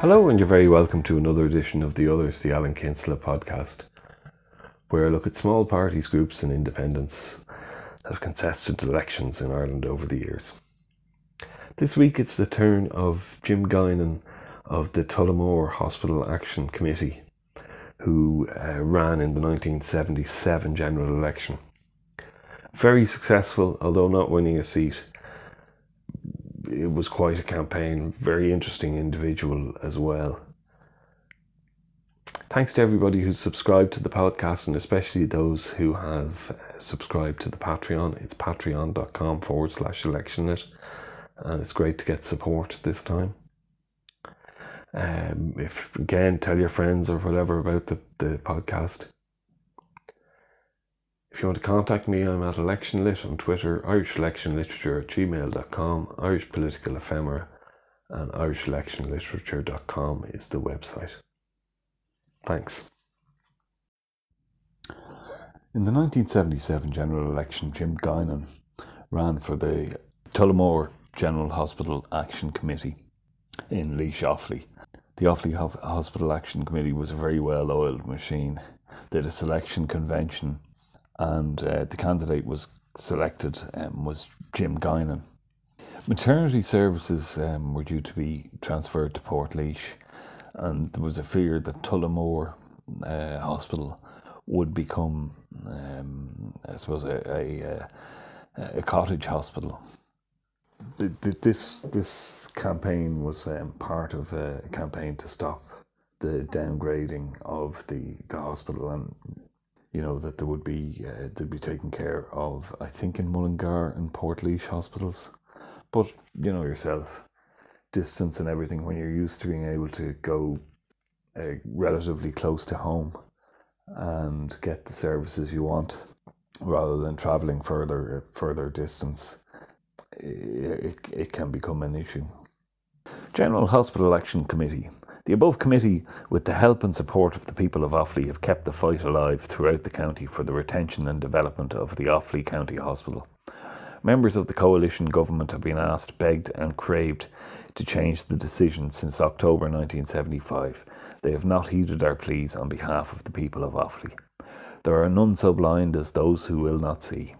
Hello, and you're very welcome to another edition of The Others, the Alan Kinsella podcast, where I look at small parties, groups, and independents that have contested elections in Ireland over the years. This week it's the turn of Jim Guinan of the Tullamore Hospital Action Committee, who uh, ran in the 1977 general election. Very successful, although not winning a seat it was quite a campaign. Very interesting individual as well. Thanks to everybody who's subscribed to the podcast and especially those who have uh, subscribed to the Patreon. It's patreon.com forward slash electionlit and it's great to get support this time. Um, if again, tell your friends or whatever about the, the podcast. If you want to contact me, I'm at electionlit on Twitter, Irish Election Literature at gmail.com, Irish Political Ephemera, and irishelectionliterature.com is the website. Thanks. In the 1977 general election, Jim Guinan ran for the Tullamore General Hospital Action Committee in Laois Offaly. The Offaly Hospital Action Committee was a very well oiled machine. They had a selection convention and uh, the candidate was selected um, was Jim Guinan. Maternity services um, were due to be transferred to Portlaoise, and there was a fear that Tullamore uh, Hospital would become, um, I suppose, a, a, a, cottage hospital. This this campaign was um, part of a campaign to stop the downgrading of the, the hospital and you know that there would be uh, they'd be taken care of. I think in Mullingar and Portlaoise hospitals, but you know yourself, distance and everything. When you're used to being able to go uh, relatively close to home and get the services you want, rather than traveling further further distance, it, it can become an issue. General Hospital Action Committee the above committee, with the help and support of the people of Offaly, have kept the fight alive throughout the county for the retention and development of the Offaly County Hospital. Members of the coalition government have been asked, begged, and craved to change the decision since October 1975. They have not heeded our pleas on behalf of the people of Offaly. There are none so blind as those who will not see.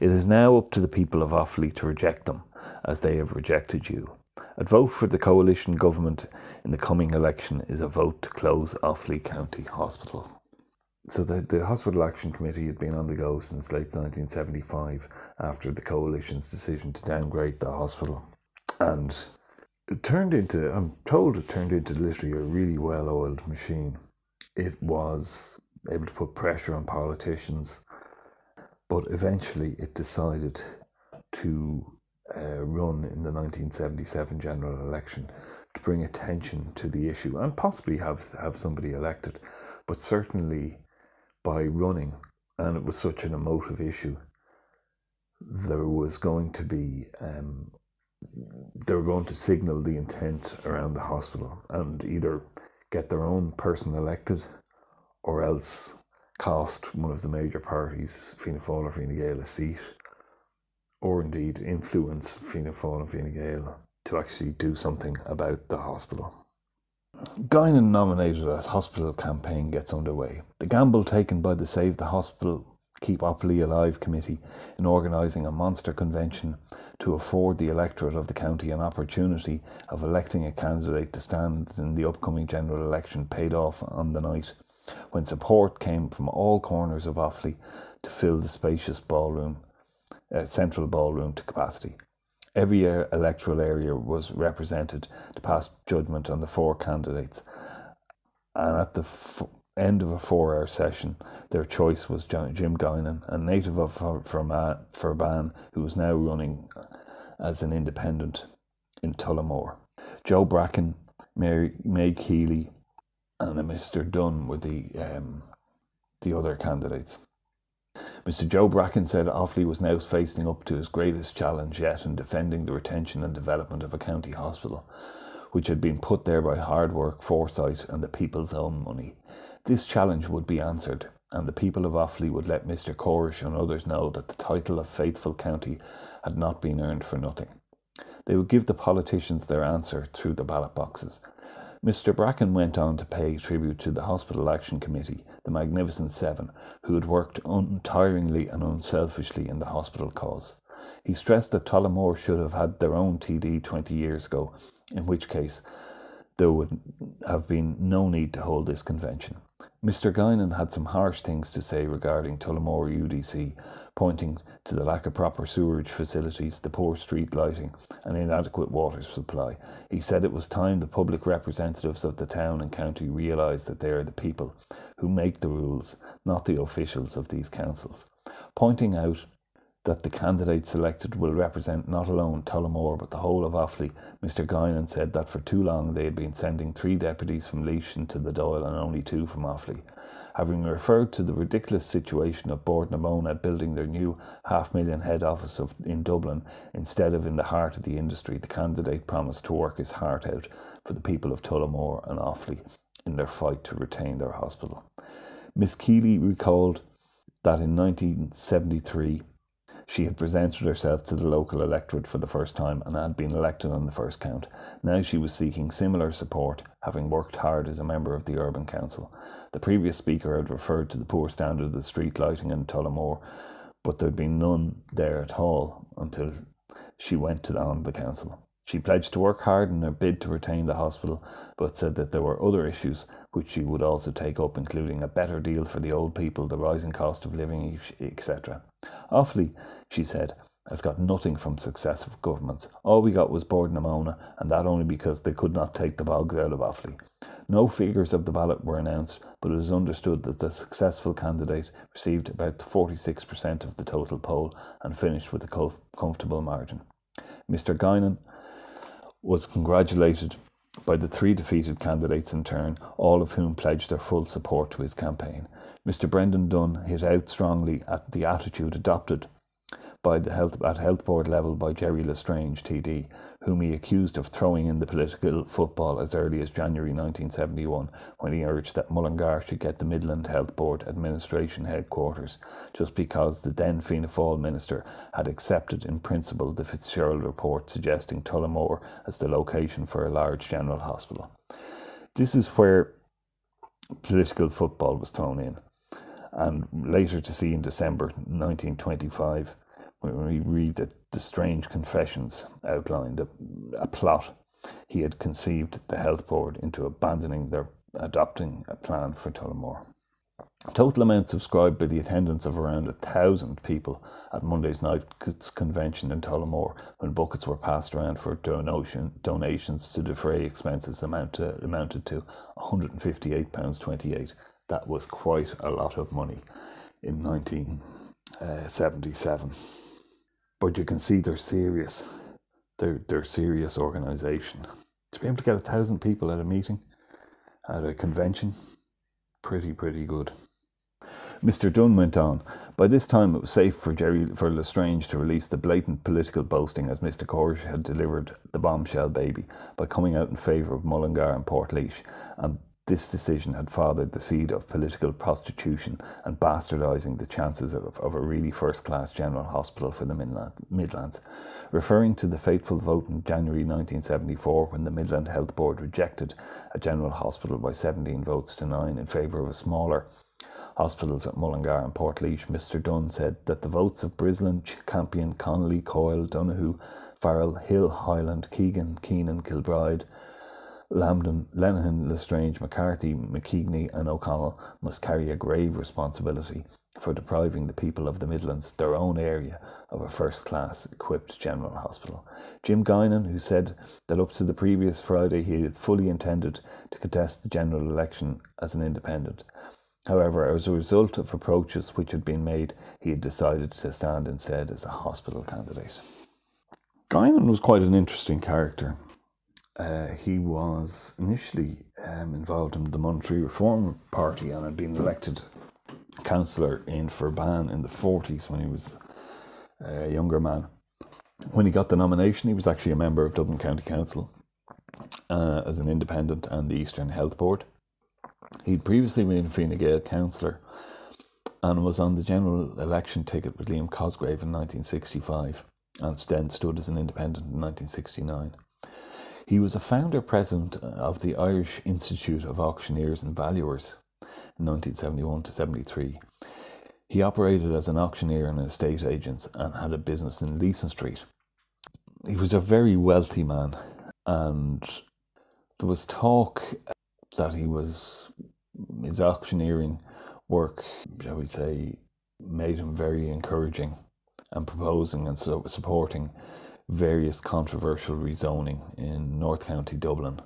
It is now up to the people of Offaly to reject them, as they have rejected you. A vote for the coalition government in the coming election is a vote to close Offaly County Hospital. So the, the Hospital Action Committee had been on the go since late 1975 after the coalition's decision to downgrade the hospital. And it turned into, I'm told it turned into literally a really well oiled machine. It was able to put pressure on politicians, but eventually it decided to uh, run in the 1977 general election to bring attention to the issue and possibly have have somebody elected, but certainly by running, and it was such an emotive issue. There was going to be um, they were going to signal the intent around the hospital and either get their own person elected or else cost one of the major parties, Fianna Fáil or Fine Gael, a seat or indeed influence Fianna Fáil and Fine Gael to actually do something about the hospital. Guinan nominated as hospital campaign gets underway. The gamble taken by the Save the Hospital Keep Offaly Alive committee in organising a monster convention to afford the electorate of the county an opportunity of electing a candidate to stand in the upcoming general election paid off on the night when support came from all corners of Offaly to fill the spacious ballroom uh, central ballroom to capacity. Every electoral area was represented to pass judgment on the four candidates. And at the f- end of a four hour session, their choice was Jim Guinan, a native of Fermanagh, who is now running as an independent in Tullamore. Joe Bracken, Mary, May Keeley, and a Mr. Dunn were the, um, the other candidates. Mr. Joe Bracken said Offaly was now facing up to his greatest challenge yet in defending the retention and development of a county hospital, which had been put there by hard work, foresight, and the people's own money. This challenge would be answered, and the people of Offaly would let Mr. Corish and others know that the title of Faithful County had not been earned for nothing. They would give the politicians their answer through the ballot boxes. Mr. Bracken went on to pay tribute to the Hospital Action Committee, the Magnificent Seven, who had worked untiringly and unselfishly in the hospital cause. He stressed that Tullamore should have had their own TD 20 years ago, in which case there would have been no need to hold this convention. Mr. Guinan had some harsh things to say regarding Tullamore UDC, pointing to the lack of proper sewerage facilities, the poor street lighting, and inadequate water supply. He said it was time the public representatives of the town and county realised that they are the people who make the rules, not the officials of these councils. Pointing out that the candidate selected will represent not alone Tullamore but the whole of Offaly, Mr. Guinan said that for too long they had been sending three deputies from Laois into the Dáil and only two from Offaly. Having referred to the ridiculous situation of Bord na Móna building their new half million head office of, in Dublin instead of in the heart of the industry, the candidate promised to work his heart out for the people of Tullamore and Offaly in their fight to retain their hospital. Miss Keeley recalled that in 1973 she had presented herself to the local electorate for the first time and had been elected on the first count. Now she was seeking similar support, having worked hard as a member of the Urban Council. The previous speaker had referred to the poor standard of the street lighting in Tullamore, but there had been none there at all until she went to the, on the council. She pledged to work hard in her bid to retain the hospital, but said that there were other issues which she would also take up, including a better deal for the old people, the rising cost of living, etc. Offaly, she said, has got nothing from successive governments. All we got was Bord na Móna, and that only because they could not take the bogs out of Offaly. No figures of the ballot were announced, but it was understood that the successful candidate received about 46% of the total poll and finished with a comfortable margin. Mr. Guinan was congratulated by the three defeated candidates in turn, all of whom pledged their full support to his campaign. Mr. Brendan Dunn hit out strongly at the attitude adopted by the health at health board level by Gerry L'Estrange TD, whom he accused of throwing in the political football as early as January 1971, when he urged that Mullingar should get the Midland Health Board administration headquarters, just because the then Fianna Fáil minister had accepted in principle the Fitzgerald report suggesting Tullamore as the location for a large general hospital. This is where political football was thrown in. And later to see in December 1925, when we read that the strange confessions outlined a, a plot he had conceived the health board into abandoning their adopting a plan for Tullamore. Total amount subscribed by the attendance of around a thousand people at Monday's night's convention in Tullamore when buckets were passed around for donation, donations to defray expenses amount to, amounted to £158.28. That was quite a lot of money in 1977 but you can see they're serious. They're they're serious organisation. To be able to get a thousand people at a meeting, at a convention, pretty pretty good. Mr. Dunne went on. By this time, it was safe for Jerry for L'Estrange to release the blatant political boasting, as Mr. Corish had delivered the bombshell baby by coming out in favour of Mullingar and Portlaoise, and this decision had fathered the seed of political prostitution and bastardising the chances of, of a really first class general hospital for the Midlands. Referring to the fateful vote in January 1974 when the Midland Health Board rejected a general hospital by 17 votes to 9 in favour of a smaller hospitals at Mullingar and Portlaoise, Mr Dunn said that the votes of Brislin, Campion, Connolly, Coyle, Donoghue, Farrell, Hill, Hyland, Keegan, Keenan, Kilbride, Lambton, Lenihan, L'Estrange, McCarthy, McKeagney, and O'Connell must carry a grave responsibility for depriving the people of the Midlands, their own area, of a first class equipped general hospital. Jim Guinan, who said that up to the previous Friday he had fully intended to contest the general election as an independent. However, as a result of approaches which had been made, he had decided to stand instead as a hospital candidate. Guinan was quite an interesting character. Uh, he was initially um, involved in the Monetary Reform Party and had been elected councillor in Ferbane in the 40s when he was a younger man. When he got the nomination, he was actually a member of Dublin County Council uh, as an independent and the Eastern Health Board. He'd previously been Fine Gael councillor and was on the general election ticket with Liam Cosgrave in 1965 and then stood as an independent in 1969. He was a founder president of the Irish Institute of Auctioneers and Valuers in 1971 to 73. He operated as an auctioneer and estate agent and had a business in Leeson Street. He was a very wealthy man, and there was talk that he was his auctioneering work, shall we say, made him very encouraging and proposing and so supporting various controversial rezoning in North County Dublin.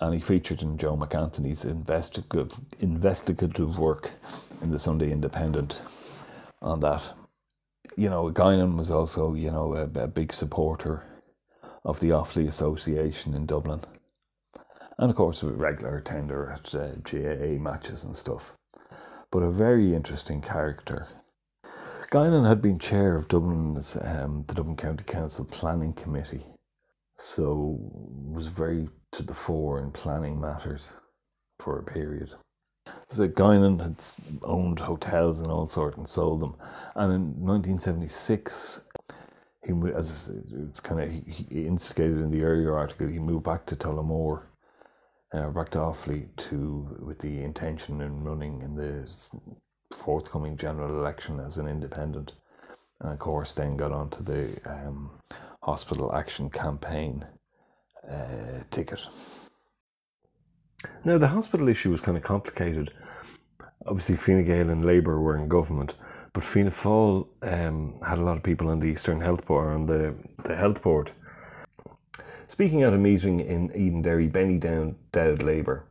And he featured in Joe MacAnthony's investigative, investigative work in the Sunday Independent on that. You know, Guinan was also, you know, a, a big supporter of the Offaly Association in Dublin. And of course, a regular attender at uh, GAA matches and stuff. But a very interesting character Guinan had been chair of Dublin's um, the Dublin County Council Planning Committee, so was very to the fore in planning matters for a period. So Guinan had owned hotels and all sorts and sold them, and in 1976, he as it's kind of he, instigated in the earlier article, he moved back to Tullamore, uh, back to Offaly to with the intention in running in the forthcoming general election as an independent. And of course, then got onto the um, hospital action campaign uh, ticket. Now, the hospital issue was kind of complicated. Obviously, Fine Gael and Labour were in government, but Fianna Fáil um, had a lot of people on the Eastern Health Board, on the, the Health Board. Speaking at a meeting in Edenderry, Benny Down, Dowd Labour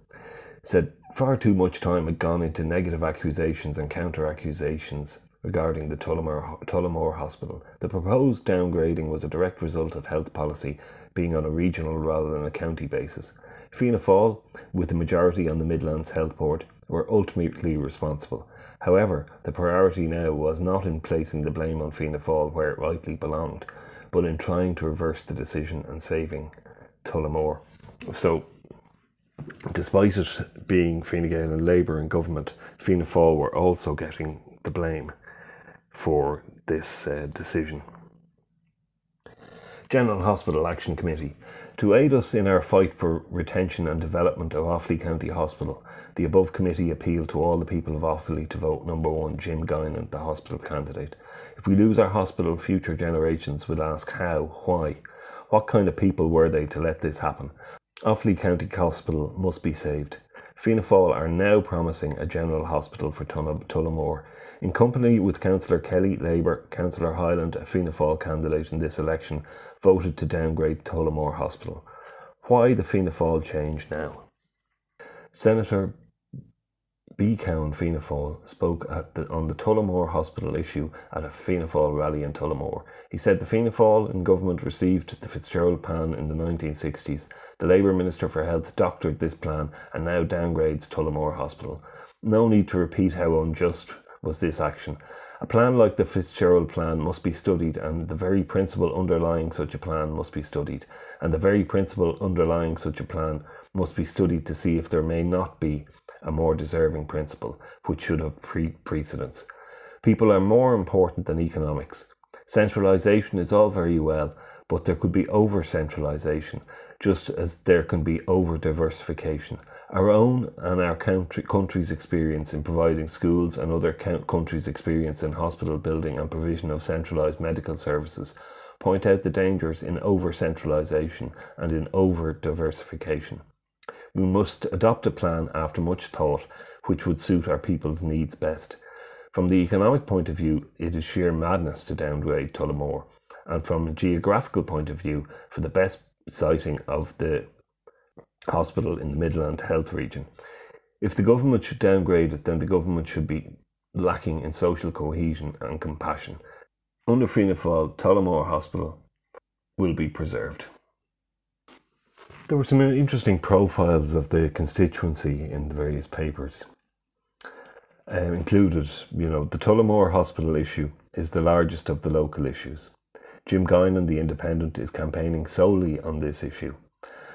said far too much time had gone into negative accusations and counter accusations regarding the Tullamore, Tullamore Hospital. The proposed downgrading was a direct result of health policy being on a regional rather than a county basis. Fianna Fáil, with the majority on the Midlands Health Board, were ultimately responsible. However, the priority now was not in placing the blame on Fianna Fáil where it rightly belonged, but in trying to reverse the decision and saving Tullamore. So despite it being Fine Gael and Labour in government, Fianna Fáil were also getting the blame for this uh, decision. General Hospital Action Committee. To aid us in our fight for retention and development of Offaly County Hospital, the above committee appealed to all the people of Offaly to vote number one Jim Guinan, the hospital candidate. If we lose our hospital, future generations will ask how, why. What kind of people were they to let this happen? Offaly County Hospital must be saved. Fianna Fáil are now promising a general hospital for Tullamore. In company with Councillor Kelly, Labour, Councillor Hyland, a Fianna Fáil candidate in this election, voted to downgrade Tullamore Hospital. Why the Fianna Fáil change now? Senator B. Cowen Fianna Fáil spoke the, on the Tullamore Hospital issue at a Fianna Fáil rally in Tullamore. He said the Fianna Fáil in government received the Fitzgerald plan in the 1960s. The Labour Minister for Health doctored this plan and now downgrades Tullamore Hospital. No need to repeat how unjust was this action. A plan like the Fitzgerald plan must be studied, and the very principle underlying such a plan must be studied, and the very principle underlying such a plan must be studied to see if there may not be a more deserving principle, which should have pre- precedence. People are more important than economics. Centralisation is all very well, but there could be over centralisation, just as there can be over diversification. Our own and our country, country's experience in providing schools and other countries' experience in hospital building and provision of centralised medical services point out the dangers in over centralisation and in over diversification. We must adopt a plan after much thought which would suit our people's needs best. From the economic point of view, it is sheer madness to downgrade Tullamore, and from a geographical point of view, for the best siting of the hospital in the Midland Health Region. If the government should downgrade it, then the government should be lacking in social cohesion and compassion. Under Fianna Fáil, Tullamore Hospital will be preserved. There were some interesting profiles of the constituency in the various papers. Um, included, you know, the Tullamore Hospital issue is the largest of the local issues. Jim Guinan, the Independent, is campaigning solely on this issue,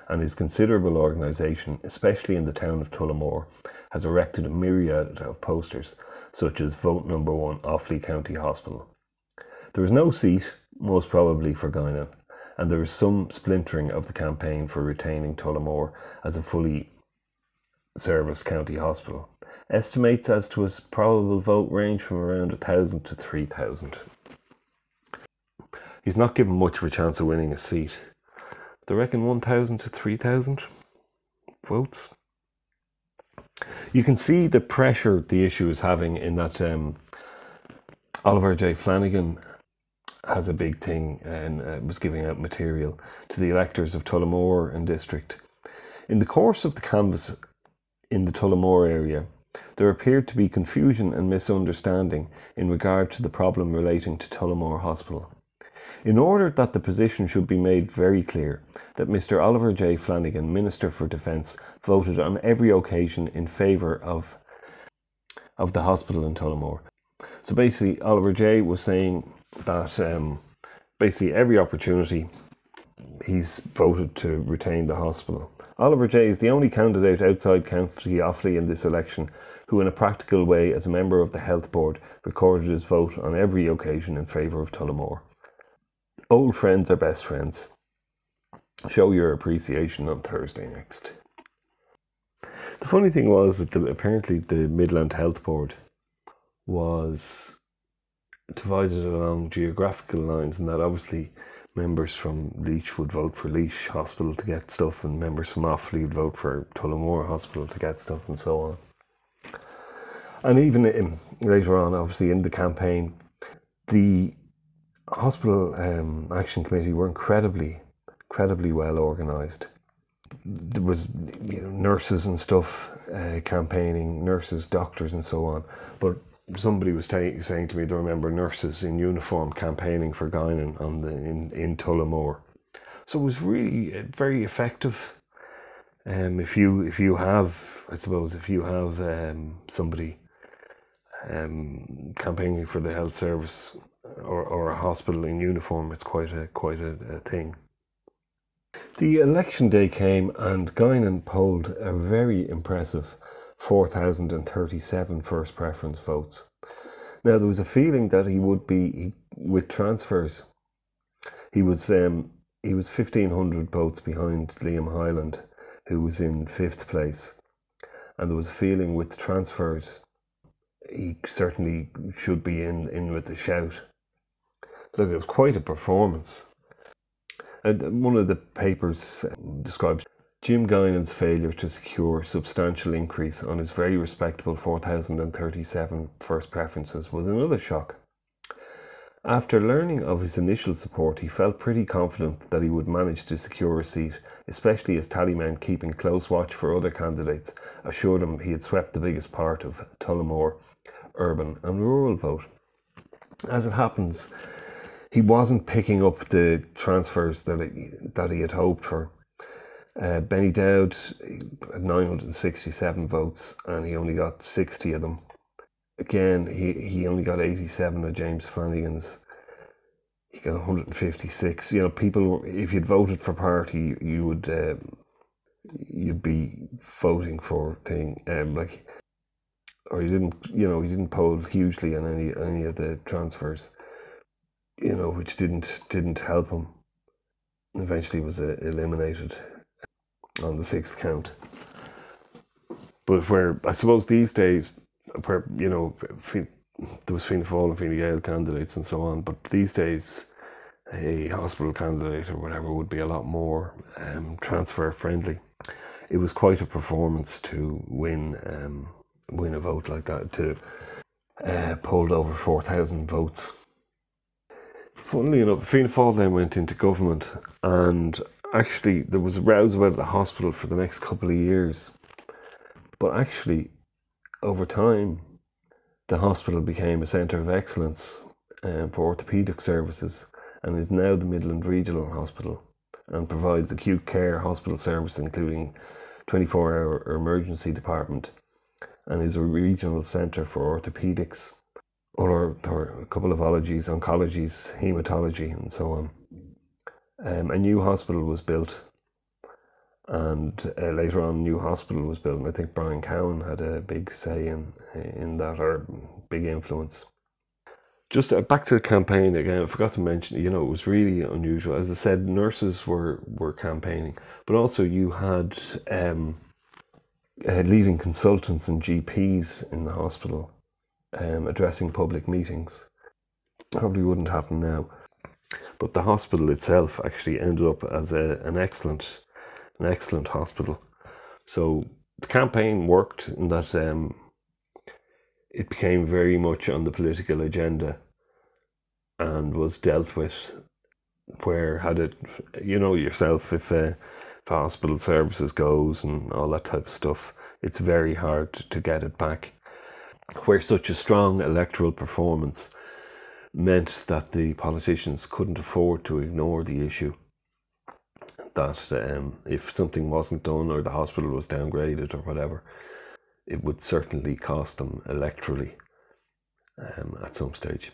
and his considerable organisation, especially in the town of Tullamore, has erected a myriad of posters, such as Vote Number One Offaly County Hospital. There is no seat, most probably for Guinan, and there is some splintering of the campaign for retaining Tullamore as a fully serviced county hospital. Estimates as to his probable vote range from around a thousand to three thousand. He's not given much of a chance of winning a seat. They reckon one thousand to three thousand votes. You can see the pressure the issue is having in that um, Oliver J. Flanagan has a big thing and uh, was giving out material to the electors of Tullamore and district. In the course of the canvass in the Tullamore area, there appeared to be confusion and misunderstanding in regard to the problem relating to Tullamore Hospital. In order that the position should be made very clear that Mr. Oliver J. Flanagan, Minister for Defence, voted on every occasion in favour of, of the hospital in Tullamore. So basically, Oliver J. was saying that um, basically every opportunity he's voted to retain the hospital. Oliver J is the only candidate outside County Offaly in this election who, in a practical way, as a member of the Health Board, recorded his vote on every occasion in favour of Tullamore. Old friends are best friends. Show your appreciation on Thursday next. The funny thing was that the, apparently the Midland Health Board was divided along geographical lines, and that obviously members from Laois would vote for Laois Hospital to get stuff, and members from Offaly would vote for Tullamore Hospital to get stuff, and so on. And even in, later on, obviously in the campaign, the hospital um, action committee were incredibly, incredibly well organised. There was you know, nurses and stuff uh, campaigning, nurses, doctors, and so on. But somebody was t- saying to me they remember nurses in uniform campaigning for Guinan on the in in Tullamore. So it was really uh, very effective. Um, if you if you have, I suppose, if you have um, somebody um, campaigning for the health service or, or a hospital in uniform, it's quite a quite a, a thing. The election day came and Guinan polled a very impressive 4,037 first preference votes. Now, there was a feeling that he would be, with transfers, he was, um, he was 1,500 votes behind Liam Hyland, who was in fifth place. And there was a feeling with transfers, he certainly should be in, in with the shout. Look, it was quite a performance. And one of the papers describes Jim Guinan's failure to secure substantial increase on his very respectable 4,037 first preferences was another shock. After learning of his initial support, he felt pretty confident that he would manage to secure a seat, especially as tallymen keeping close watch for other candidates assured him he had swept the biggest part of Tullamore urban and rural vote. As it happens, he wasn't picking up the transfers that he, that he had hoped for. Uh, Benny Dowd had 967 votes and he only got 60 of them. Again, he, he only got 87 of James Flanagan's. He got 156. You know, people, if you'd voted for party, you would, uh, you'd be voting for thing. Um, like, or you didn't, you know, you didn't poll hugely on any any of the transfers. You know, which didn't didn't help him. Eventually, was uh, eliminated on the sixth count. But where I suppose these days, where you know there was Fianna Fáil and Fine Gael candidates and so on, but these days a hospital candidate or whatever would be a lot more um, transfer friendly. It was quite a performance to win um, win a vote like that to uh, polled over four thousand votes. Funnily enough, Fianna Fáil then went into government and actually there was a rows about the hospital for the next couple of years. But actually, over time, the hospital became a centre of excellence um, for orthopaedic services and is now the Midland Regional Hospital and provides acute care hospital service including 24 hour emergency department and is a regional centre for orthopaedics or, or a couple of ologies, oncologies, hematology and so on. Um, a new hospital was built, and uh, later on, new hospital was built. And I think Brian Cowen had a big say in in that, or big influence. just uh, back to the campaign again. I forgot to mention. You know, it was really unusual. As I said, nurses were were campaigning, but also you had um, uh, leading consultants and GPs in the hospital um, addressing public meetings. Probably wouldn't happen now, but the hospital itself actually ended up as a, an excellent, an excellent hospital. So the campaign worked in that um, it became very much on the political agenda and was dealt with where had it you know yourself if, uh, if hospital services goes and all that type of stuff it's very hard to get it back where such a strong electoral performance meant that the politicians couldn't afford to ignore the issue that um, if something wasn't done or the hospital was downgraded or whatever it would certainly cost them electorally um, at some stage.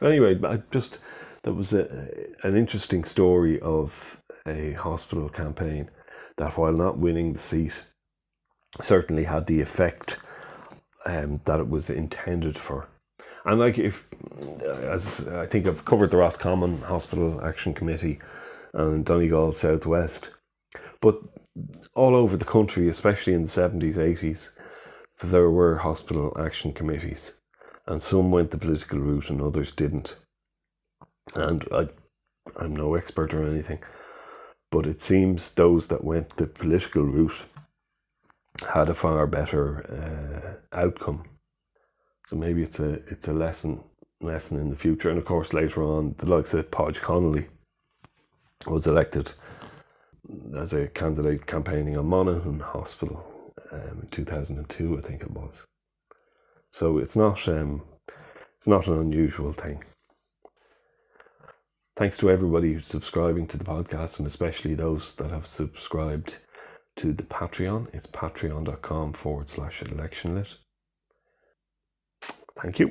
Anyway, I just that was a, an interesting story of a hospital campaign that, while not winning the seat, certainly had the effect um, that it was intended for. And like if, as I think I've covered the Roscommon Hospital Action Committee and Donegal Southwest, but all over the country, especially in the seventies, eighties, there were hospital action committees, and some went the political route and others didn't. And I, I'm no expert or anything, but it seems those that went the political route had a far better uh, outcome. So maybe it's a it's a lesson lesson in the future. And of course, later on, the likes of Paudge Connolly was elected as a candidate campaigning on Monaghan Hospital um, in 2002, I think it was. So it's not um, it's not an unusual thing. Thanks to everybody who's subscribing to the podcast, and especially those that have subscribed to the Patreon. It's patreon.com forward slash electionlit. Thank you.